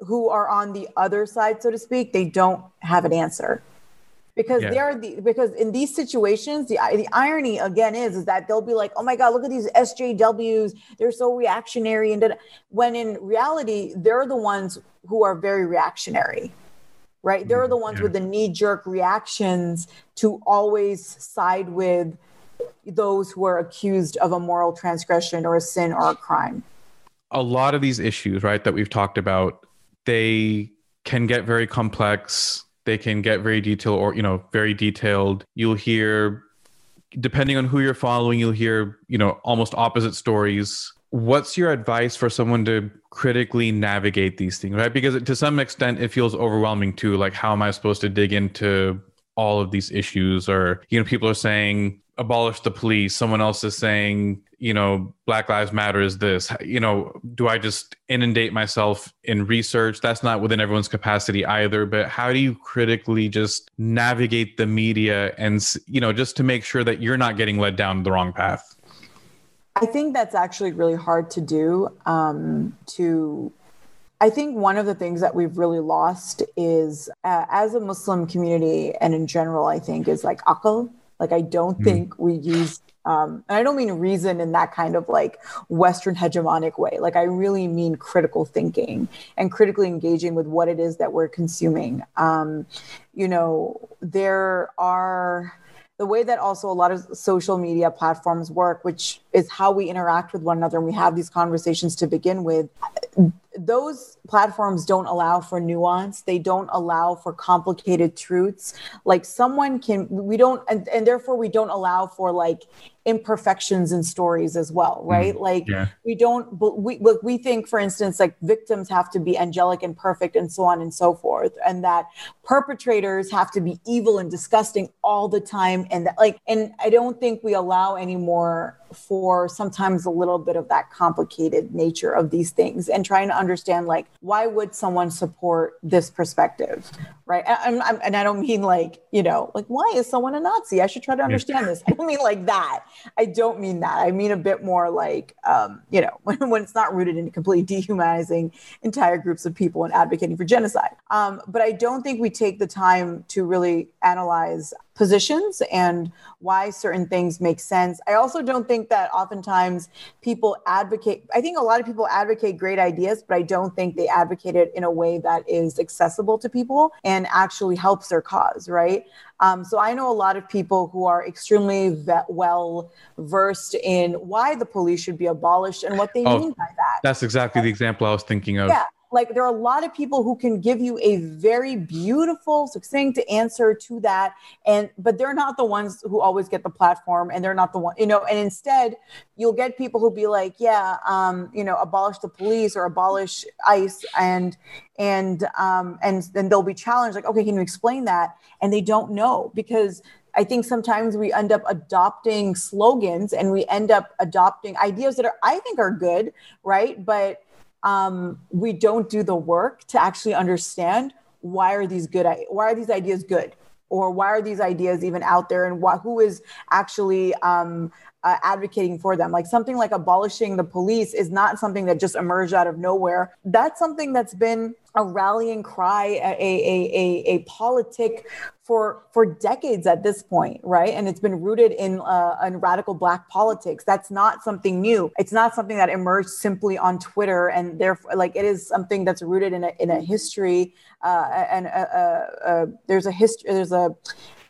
S3: who are on the other side, so to speak, they don't have an answer. Because yeah. they're the because in these situations the the irony again is is that they'll be like oh my god look at these SJWs they're so reactionary. And when in reality they're the ones who are very reactionary right? They're mm-hmm. the ones yeah. with the knee jerk reactions to always side with those who are accused of a moral transgression or a sin or a crime.
S1: A lot of these issues right that we've talked about they can get very complex they can get very detailed or you know very detailed. You'll hear depending on who you're following you'll hear you know almost opposite stories. What's your advice for someone to critically navigate these things right? Because to some extent it feels overwhelming too like how am i supposed to dig into all of these issues or you know people are saying abolish the police. Someone else is saying you know black lives matter is this. You know do i just inundate myself in research? That's not within everyone's capacity either but how do you critically just navigate the media and you know just to make sure that you're not getting led down the wrong path?
S3: I think that's actually really hard to do um, to I think one of the things that we've really lost is, uh, as a Muslim community and in general, I think is like akal, like I don't mm. think we use um, and I don't mean reason in that kind of like Western hegemonic way. Like I really mean critical thinking and critically engaging with what it is that we're consuming. Um, you know, there are the way that also a lot of social media platforms work, which is how we interact with one another and we have these conversations to begin with, those platforms don't allow for nuance. They don't allow for complicated truths. Like someone can we don't and, and therefore we don't allow for like imperfections in stories as well mm-hmm. right? Mm, like yeah. we don't we we think for instance like victims have to be angelic and perfect and so on and so forth and that perpetrators have to be evil and disgusting all the time and that like and i don't think we allow anymore for sometimes a little bit of that complicated nature of these things and trying to understand like why would someone support this perspective right? And, I'm, and i don't mean like you know like why is someone a nazi? I should try to understand this. I don't mean like that i don't mean that i mean a bit more like um, you know when, when it's not rooted in completely dehumanizing entire groups of people and advocating for genocide um, but i don't think we take the time to really analyze positions and why certain things make sense. I also don't think that oftentimes people advocate, I think a lot of people advocate great ideas, but I don't think they advocate it in a way that is accessible to people and actually helps their cause, right? Um, so I know a lot of people who are extremely well versed in why the police should be abolished and what they oh, mean by that.
S1: That's exactly the example I was thinking of.
S3: Yeah like there are a lot of people who can give you a very beautiful succinct answer to that and but they're not the ones who always get the platform and they're not the one you know and instead you'll get people who be like yeah um you know abolish the police or abolish ice and and um and then they'll be challenged like okay can you explain that and they don't know because I think sometimes we end up adopting slogans and we end up adopting ideas that are I think are good, right? But um, we don't do the work to actually understand why are these good why are these ideas good? Or why are these ideas even out there? And wh- who is actually um, uh, advocating for them. Like something like abolishing the police is not something that just emerged out of nowhere. That's something that's been a rallying cry, a, a, a, a politic for for decades at this point, right? And it's been rooted in uh, in radical Black politics. That's not something new. It's not something that emerged simply on Twitter, and therefore, like it is something that's rooted in a in a history. Uh, and uh, uh, uh there's a history. There's a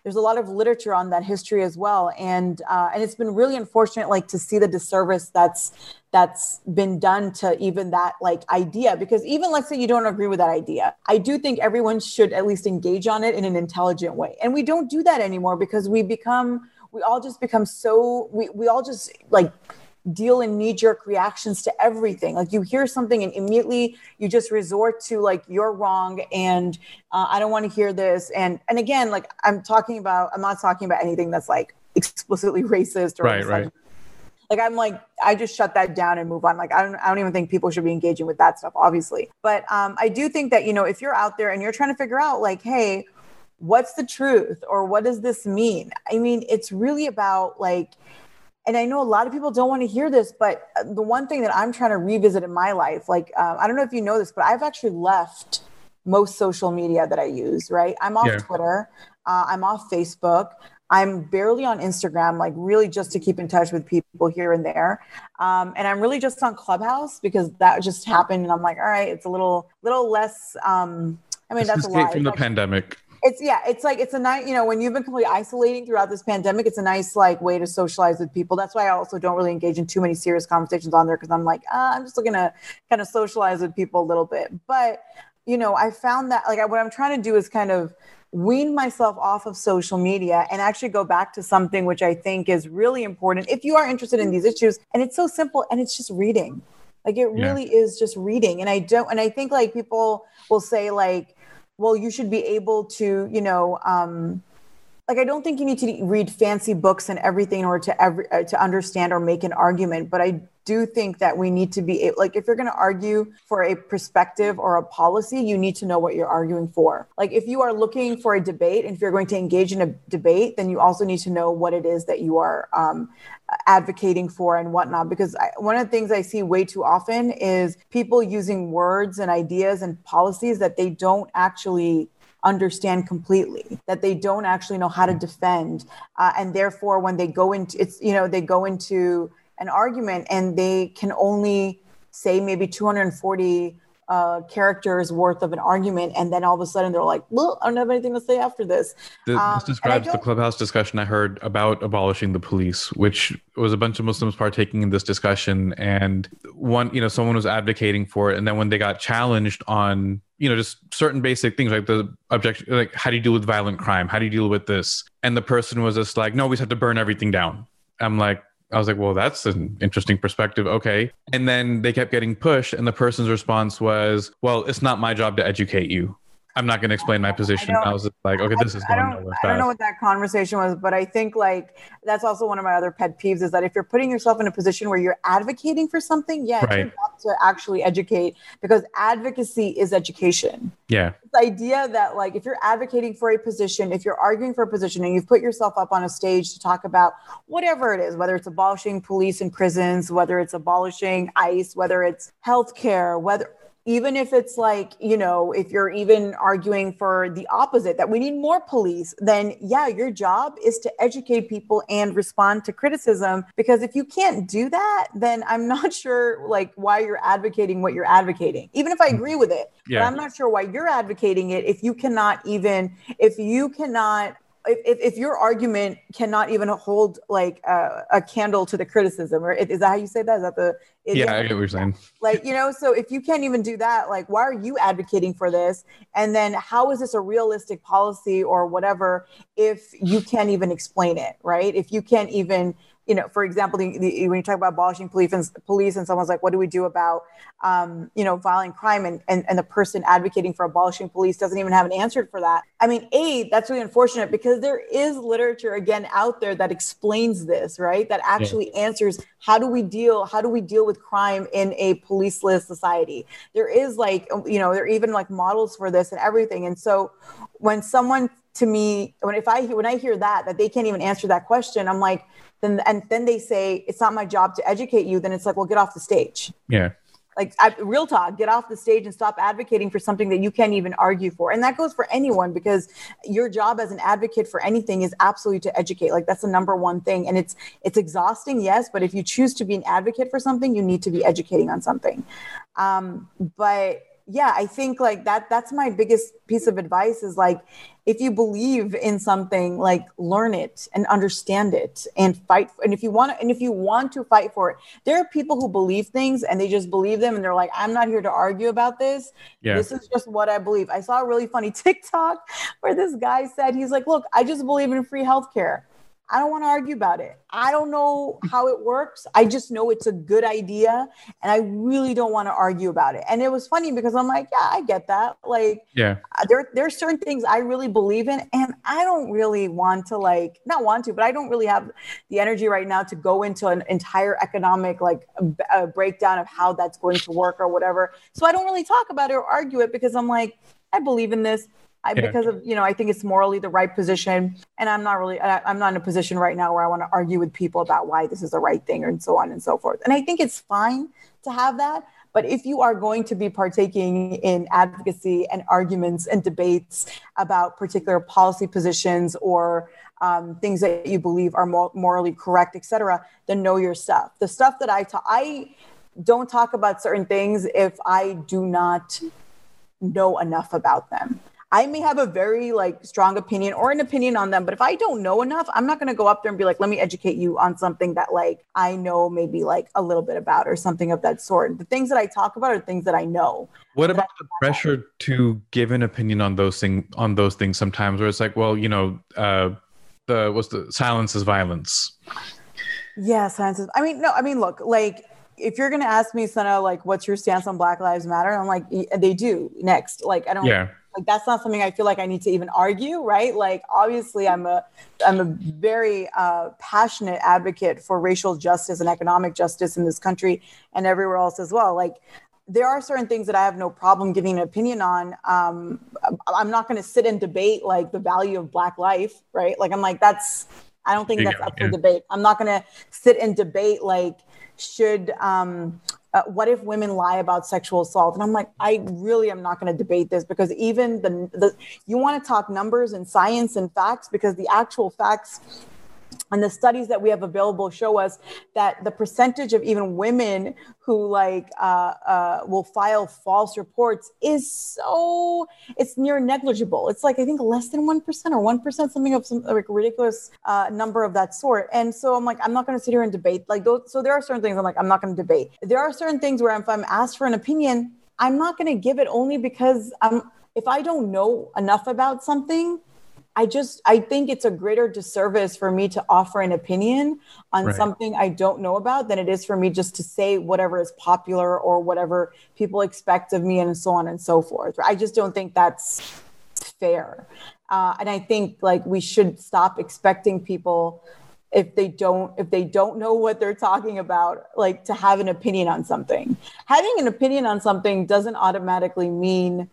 S3: there's a lot of literature on that history as well. And uh, and it's been really unfortunate like to see the disservice that's that's been done to even that like idea. Because even let's say you don't agree with that idea i do think everyone should at least engage on it in an intelligent way. And we don't do that anymore because we become we all just become so we, we all just like deal in knee jerk reactions to everything. Like you hear something and immediately you just resort to like you're wrong and uh, I don't want to hear this. And and again, like I'm talking about, I'm not talking about anything that's like explicitly racist or
S1: right, right.
S3: Like I'm like I just shut that down and move on. Like I don't I don't even think people should be engaging with that stuff, obviously. But um, I do think that you know if you're out there and you're trying to figure out like, hey, what's the truth or what does this mean? I mean, it's really about like and I know a lot of people don't want to hear this, but the one thing that I'm trying to revisit in my life, like, uh, I don't know if you know this, but I've actually left most social media that I use, right? I'm off
S1: Yeah.
S3: Twitter, uh, I'm off Facebook. I'm barely on Instagram, like really just to keep in touch with people here and there. Um, and I'm really just on Clubhouse because that just happened. And I'm like, all right, it's a little, little less. Um, I mean, that's a lie.
S1: from the
S3: Like,
S1: pandemic.
S3: It's yeah, it's like it's a nice, you know, when you've been completely isolating throughout this pandemic, it's a nice like way to socialize with people. That's why I also don't really engage in too many serious conversations on there because I'm like, uh, I'm just looking to kind of socialize with people a little bit. But you know, I found that like what I'm trying to do is kind of wean myself off of social media and actually go back to something which I think is really important if you are interested in these issues. And it's so simple and it's just reading. Like it
S1: Yeah.
S3: really is just reading. And I don't, and I think like people will say, like, well, you should be able to, you know, um, like I don't think you need to read fancy books and everything in order to every uh, to understand or make an argument, but I do think that we need to be like if you're going to argue for a perspective or a policy, you need to know what you're arguing for. Like if you are looking for a debate, and if you're going to engage in a debate, then you also need to know what it is that you are um, advocating for and whatnot. Because I, one of the things I see way too often is people using words and ideas and policies that they don't actually understand completely that they don't actually know how to defend uh, and therefore when they go into it's you know they go into an argument and they can only say maybe 240 uh, characters worth of an argument and then all of a sudden they're like well i don't have anything to say after this
S1: Th-
S3: Um,
S1: this describes the clubhouse discussion I heard about abolishing the police, which was a bunch of Muslims partaking in this discussion, and one, you know, someone was advocating for it, and then when they got challenged on, you know, just certain basic things like the objection, like how do you deal with violent crime, how do you deal with this, and the person was just like, no, we just have to burn everything down. I'm like. I was like, well, that's an interesting perspective. Okay. And then they kept getting pushed, and the person's response was, well, it's not my job to educate you. I'm not going to explain my position.
S3: don't-
S1: I, was like, okay, this is
S3: I
S1: going
S3: don't,
S1: nowhere
S3: I don't know what that conversation was, but I think like that's also one of my other pet peeves is that if you're putting yourself in a position where you're advocating for something, yeah,
S1: Right.
S3: to actually educate because advocacy is education.
S1: Yeah.
S3: the idea that like if you're advocating for a position if you're arguing for a position and you've put yourself up on a stage to talk about whatever it is whether it's abolishing police and prisons whether it's abolishing ice whether it's healthcare whether even if it's like you know if you're even arguing for the opposite that we need more police then yeah your job is to educate people and respond to criticism. Because if you can't do that then i'm not sure like why you're advocating what you're advocating. Even if i mm-hmm. agree with it but I'm not sure why you're advocating it if you cannot even if you cannot if, if, your argument cannot even hold like uh, a candle to the criticism or is that how you say that is that the idiom?
S1: Yeah, I get what you're saying.
S3: like you know so if you can't even do that like why are you advocating for this and then how is this a realistic policy or whatever if you can't even explain it right if you can't even you know for example the, the, when you talk about abolishing police and police and someone's like what do we do about um, you know violent crime? and, and and the person advocating for abolishing police doesn't even have an answer for that. I mean a that's really unfortunate because there is literature again out there that explains this right? That actually answers how do we deal how do we deal with crime in a policeless society? There is like you know there are even like models for this and everything. And so when someone to me when if i when i hear that that they can't even answer that question i'm like then and then they say it's not my job to educate you then it's like well get off the stage.
S1: Yeah.
S3: like I, real talk get off the stage and stop advocating for something that you can't even argue for. And that goes for anyone because your job as an advocate for anything is absolutely to educate. Like that's the number one thing. And it's it's exhausting yes but if you choose to be an advocate for something you need to be educating on something. Um, but yeah i think like that that's my biggest piece of advice is like if you believe in something like learn it and understand it and fight for, and if you want to and if you want to fight for it there are people who believe things and they just believe them and they're like i'm not here to argue about this.
S1: Yeah.
S3: this is just what i believe. I saw a really funny tiktok where this guy said he's like look i just believe in free healthcare I don't want to argue about it. I don't know how it works. I just know it's a good idea and I really don't want to argue about it. And it was funny because I'm like, yeah, I get that. Like
S1: Yeah.
S3: uh, there there are certain things I really believe in and I don't really want to like not want to, but I don't really have the energy right now to go into an entire economic like b- uh, breakdown of how that's going to work or whatever. So I don't really talk about it or argue it because I'm like I believe in this. I,
S1: Yeah.
S3: because of you know I think it's morally the right position, and I'm not really I, I'm not in a position right now where I want to argue with people about why this is the right thing and so on and so forth. And I think it's fine to have that, But if you are going to be partaking in advocacy and arguments and debates about particular policy positions or um, things that you believe are morally correct, etc., then know your stuff. The stuff that I talk, I don't talk about certain things if I do not know enough about them. I may have a very like strong opinion or an opinion on them, but if I don't know enough, I'm not going to go up there and be like, let me educate you on something that like I know maybe like a little bit about or something of that sort. The things that I talk about are things that I know.
S1: What about the pressure to give an opinion on those things on those things sometimes where it's like, well, you know, uh the what's the silence is violence.
S3: Yeah, silence is I mean, no, I mean look, like if you're gonna ask me, Sana, like, what's your stance on Black Lives Matter? I'm like, they do. Next, like, I don't.
S1: Yeah
S3: like that's not something i feel like i need to even argue right like obviously i'm a i'm a very uh, passionate advocate for racial justice and economic justice in this country and everywhere else as well like there are certain things that I have no problem giving an opinion on. Um, I'm not going to sit and debate like the value of Black life, right? Like I'm like that's I don't think that's up for debate. I'm not going to sit and debate like should um, uh, what if women lie about sexual assault? And I'm like, I really am not going to debate this because even the, the you want to talk numbers and science and facts because the actual facts and the studies that we have available show us that the percentage of even women who like uh, uh, will file false reports is so it's near negligible. It's like i think less than 1% or 1% something of some like ridiculous uh, number of that sort. And so i'm like i'm not going to sit here and debate like those so there are certain things i'm like i'm not going to debate. There are certain things where if i'm asked for an opinion i'm not going to give it only because i'm if i don't know enough about something I just I think it's a greater disservice for me to offer an opinion on right. something I don't know about than it is for me just to say whatever is popular or whatever people expect of me and so on and so forth. I just don't think that's fair. Uh, and I think like we should stop expecting people if they don't if they don't know what they're talking about like to have an opinion on something. Having an opinion on something doesn't automatically mean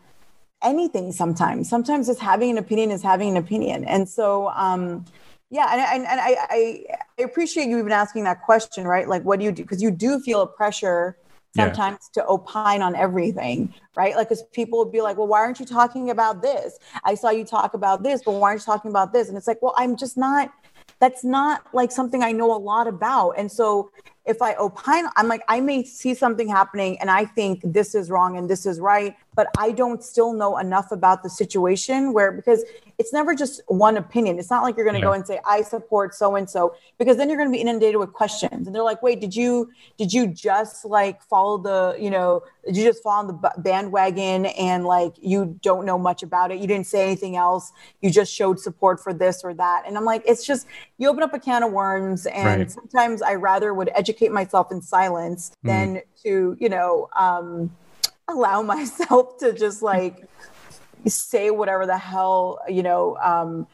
S3: anything sometimes. Sometimes just having an opinion is having an opinion. And so, um, yeah, and, and, and I, I, I appreciate you even asking that question, right? Like, what do you do? Because you do feel a pressure sometimes yeah. to opine on everything, right? Like, because people would be like, well, why aren't you talking about this? I saw you talk about this, but why aren't you talking about this? And it's like, well, I'm just not, that's not like something I know a lot about. And so if I opine, I'm like, I may see something happening and I think this is wrong and this is right, but I don't still know enough about the situation where, because it's never just one opinion. It's not like you're going to yeah. go and say, I support so and so, because then you're going to be inundated with questions. And they're like, wait, did you, did you just like follow the, you know, did you just fall on the bandwagon and like you don't know much about it? You didn't say anything else. You just showed support for this or that. And I'm like, it's just, you open up a can of worms. And right. sometimes I rather would educate educate myself in silence mm. than to, you know, um, allow myself to just like say whatever the hell, you know, um,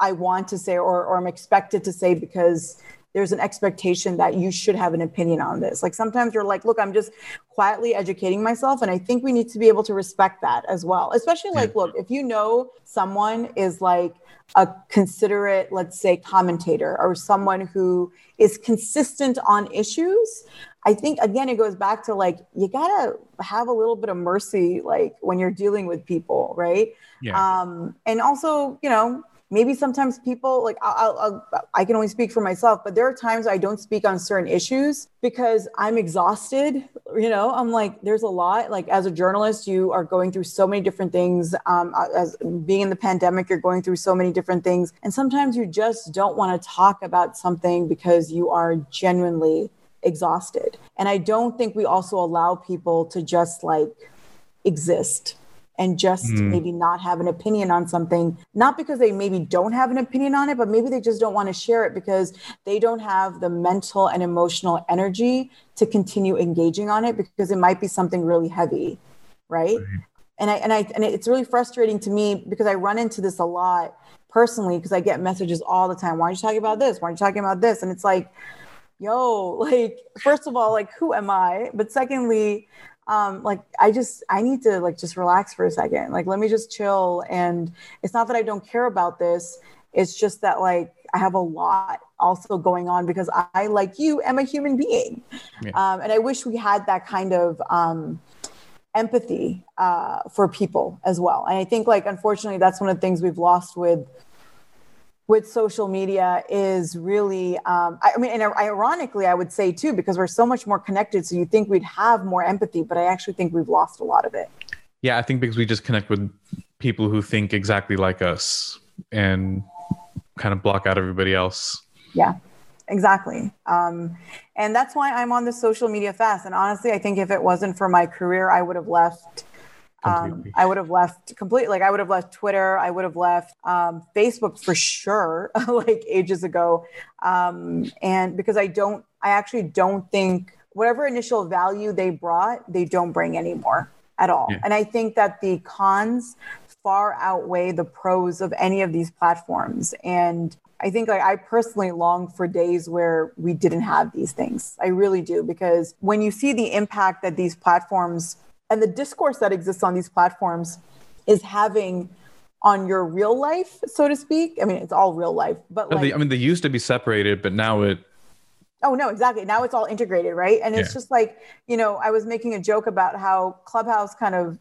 S3: I want to say or, or I'm expected to say because there's an expectation that you should have an opinion on this. Like sometimes you're like, look, I'm just quietly educating myself. And I think we need to be able to respect that as well. Especially like, look, if you know someone is like a considerate, let's say, commentator or someone who is consistent on issues, I think again it goes back to like you gotta have a little bit of mercy like when you're dealing with people, right?
S1: Yeah.
S3: Um, and also, you know, maybe sometimes people like I'll, I'll, i can only speak for myself but there are times i don't speak on certain issues because i'm exhausted you know? I'm like there's a lot like as a journalist you are going through so many different things um, as being in the pandemic you're going through so many different things and sometimes you just don't want to talk about something because you are genuinely exhausted. And i don't think we also allow people to just like exist and just mm. maybe not have an opinion on something, not because they maybe don't have an opinion on it, but maybe they just don't want to share it because they don't have the mental and emotional energy to continue engaging on it because it might be something really heavy, right? right. And I and I and it's really frustrating to me because I run into this a lot personally because I get messages all the time. Why are you talking about this? Why are you talking about this? And it's like, yo, like, first of all, like, who am I? But secondly, um, like I just I need to like just relax for a second. Like let me just chill. And it's not that I don't care about this. It's just that like I have a lot also going on because I, like you, am a human being. Yeah. Um, and I wish we had that kind of um, empathy uh, for people as well. And I think like, unfortunately, that's one of the things we've lost with with social media is really um, I, I, mean and ironically i would say too because we're so much more connected so you think we'd have more empathy but i actually think we've lost a lot of it.
S1: Yeah i think because we just connect with people who think exactly like us and kind of block out everybody else.
S3: Yeah exactly. Um, and that's why i'm on the social media fast. And honestly i think if it wasn't for my career i would have left um, I would have left completely. Like I would have left Twitter. I would have left um, Facebook for sure, like ages ago. Um, and because I don't, I actually don't think whatever initial value they brought, they don't bring anymore at all. Yeah. And I think that the cons far outweigh the pros of any of these platforms. And I think like I personally long for days where we didn't have these things. I really do because when you see the impact that these platforms and the discourse that exists on these platforms is having on your real life, so to speak. I mean, it's all real life, but like,
S1: I mean, they used to be separated, but now it.
S3: Oh no, exactly. Now it's all integrated, right? And it's yeah. just like you know, I was making a joke about how Clubhouse kind of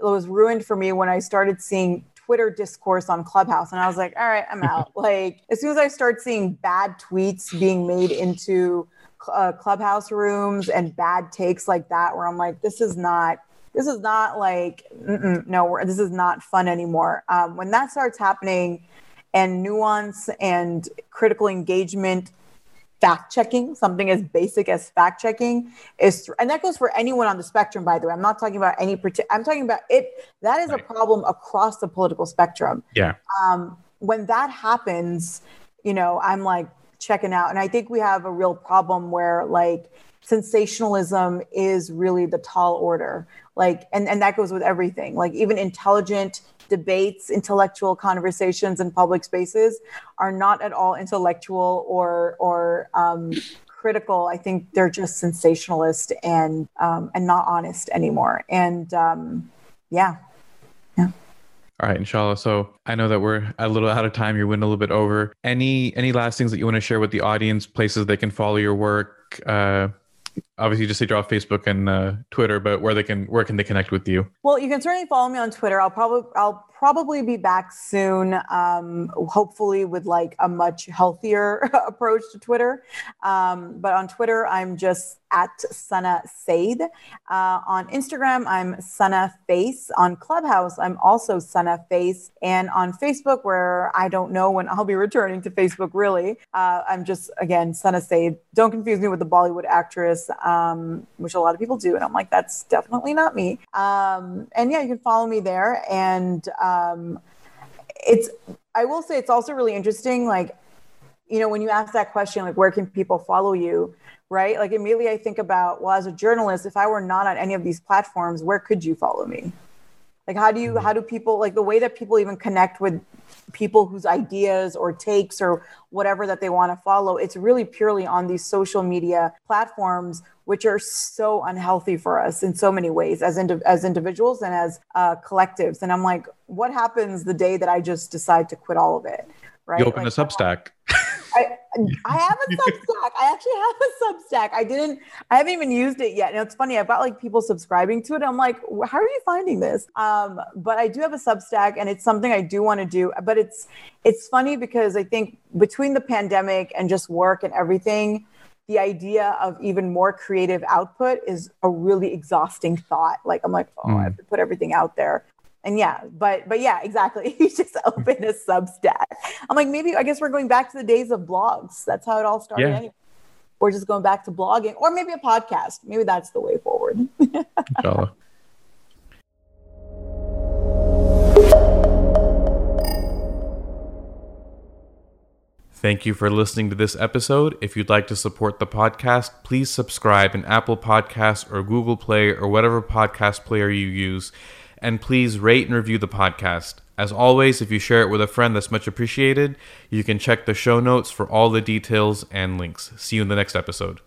S3: was ruined for me when I started seeing Twitter discourse on Clubhouse, and I was like, all right, I'm out. like as soon as I start seeing bad tweets being made into uh, clubhouse rooms and bad takes like that where i'm like this is not this is not like no this is not fun anymore. Um, when that starts happening and nuance and critical engagement fact checking something as basic as fact checking is and that goes for anyone on the spectrum by the way. I'm not talking about any particular i'm talking about it that is right. a problem across the political spectrum.
S1: Yeah.
S3: Um, when that happens you know i'm like checking out. And I think we have a real problem where like sensationalism is really the tall order. Like, and, and that goes with everything. Like even intelligent debates, intellectual conversations in public spaces are not at all intellectual or or um, critical. I think they're just sensationalist and um, and not honest anymore. And um, yeah, yeah.
S1: All right, inshallah. So I know that we're a little out of time. You're winning a little bit over. Any any last things that you want to share with the audience? Places they can follow your work. Uh, obviously, just say draw Facebook and uh, Twitter, but where they can where can they connect with you?
S3: Well, you can certainly follow me on Twitter. I'll probably I'll probably be back soon, um, hopefully with like a much healthier approach to Twitter. Um, but on Twitter, I'm just at Sana Saeed. Uh, on Instagram, I'm Sana Face. On Clubhouse, I'm also Sana Face. And on Facebook, where I don't know when I'll be returning to Facebook, really, uh, I'm just, again, Sana Saeed. Don't confuse me with the Bollywood actress, um, which a lot of people do. And I'm like, that's definitely not me. Um, and yeah, you can follow me there. And um, it's I will say it's also really interesting. Like, you know, when you ask that question, like, where can people follow you? Right? Like, immediately I think about, well, as a journalist, if I were not on any of these platforms, where could you follow me? Like, how do you, how do people, like, the way that people even connect with people whose ideas or takes or whatever that they want to follow, it's really purely on these social media platforms which are so unhealthy for us in so many ways as indi- as individuals and as uh, collectives. And I'm like, what happens the day that I just decide to quit all of it?
S1: Right? You open like, a Substack.
S3: I, I have a Substack. I actually have a Substack. I didn't. I haven't even used it yet. And it's funny. I've got like people subscribing to it. I'm like, how are you finding this? Um, but I do have a Substack, and it's something I do want to do. But it's it's funny because I think between the pandemic and just work and everything, the idea of even more creative output is a really exhausting thought. Like I'm like, oh, mm. I have to put everything out there. And yeah, but but yeah, exactly. You just open a Substack. I'm like, maybe I guess we're going back to the days of blogs. That's how it all started. Yeah. Anyway. We're just going back to blogging, or maybe a podcast. Maybe that's the way forward. Inshallah.
S1: Thank you for listening to this episode. If you'd like to support the podcast, please subscribe in Apple Podcasts or Google Play or whatever podcast player you use. And please rate and review the podcast. As always, if you share it with a friend, that's much appreciated. You can check the show notes for all the details and links. See you in the next episode.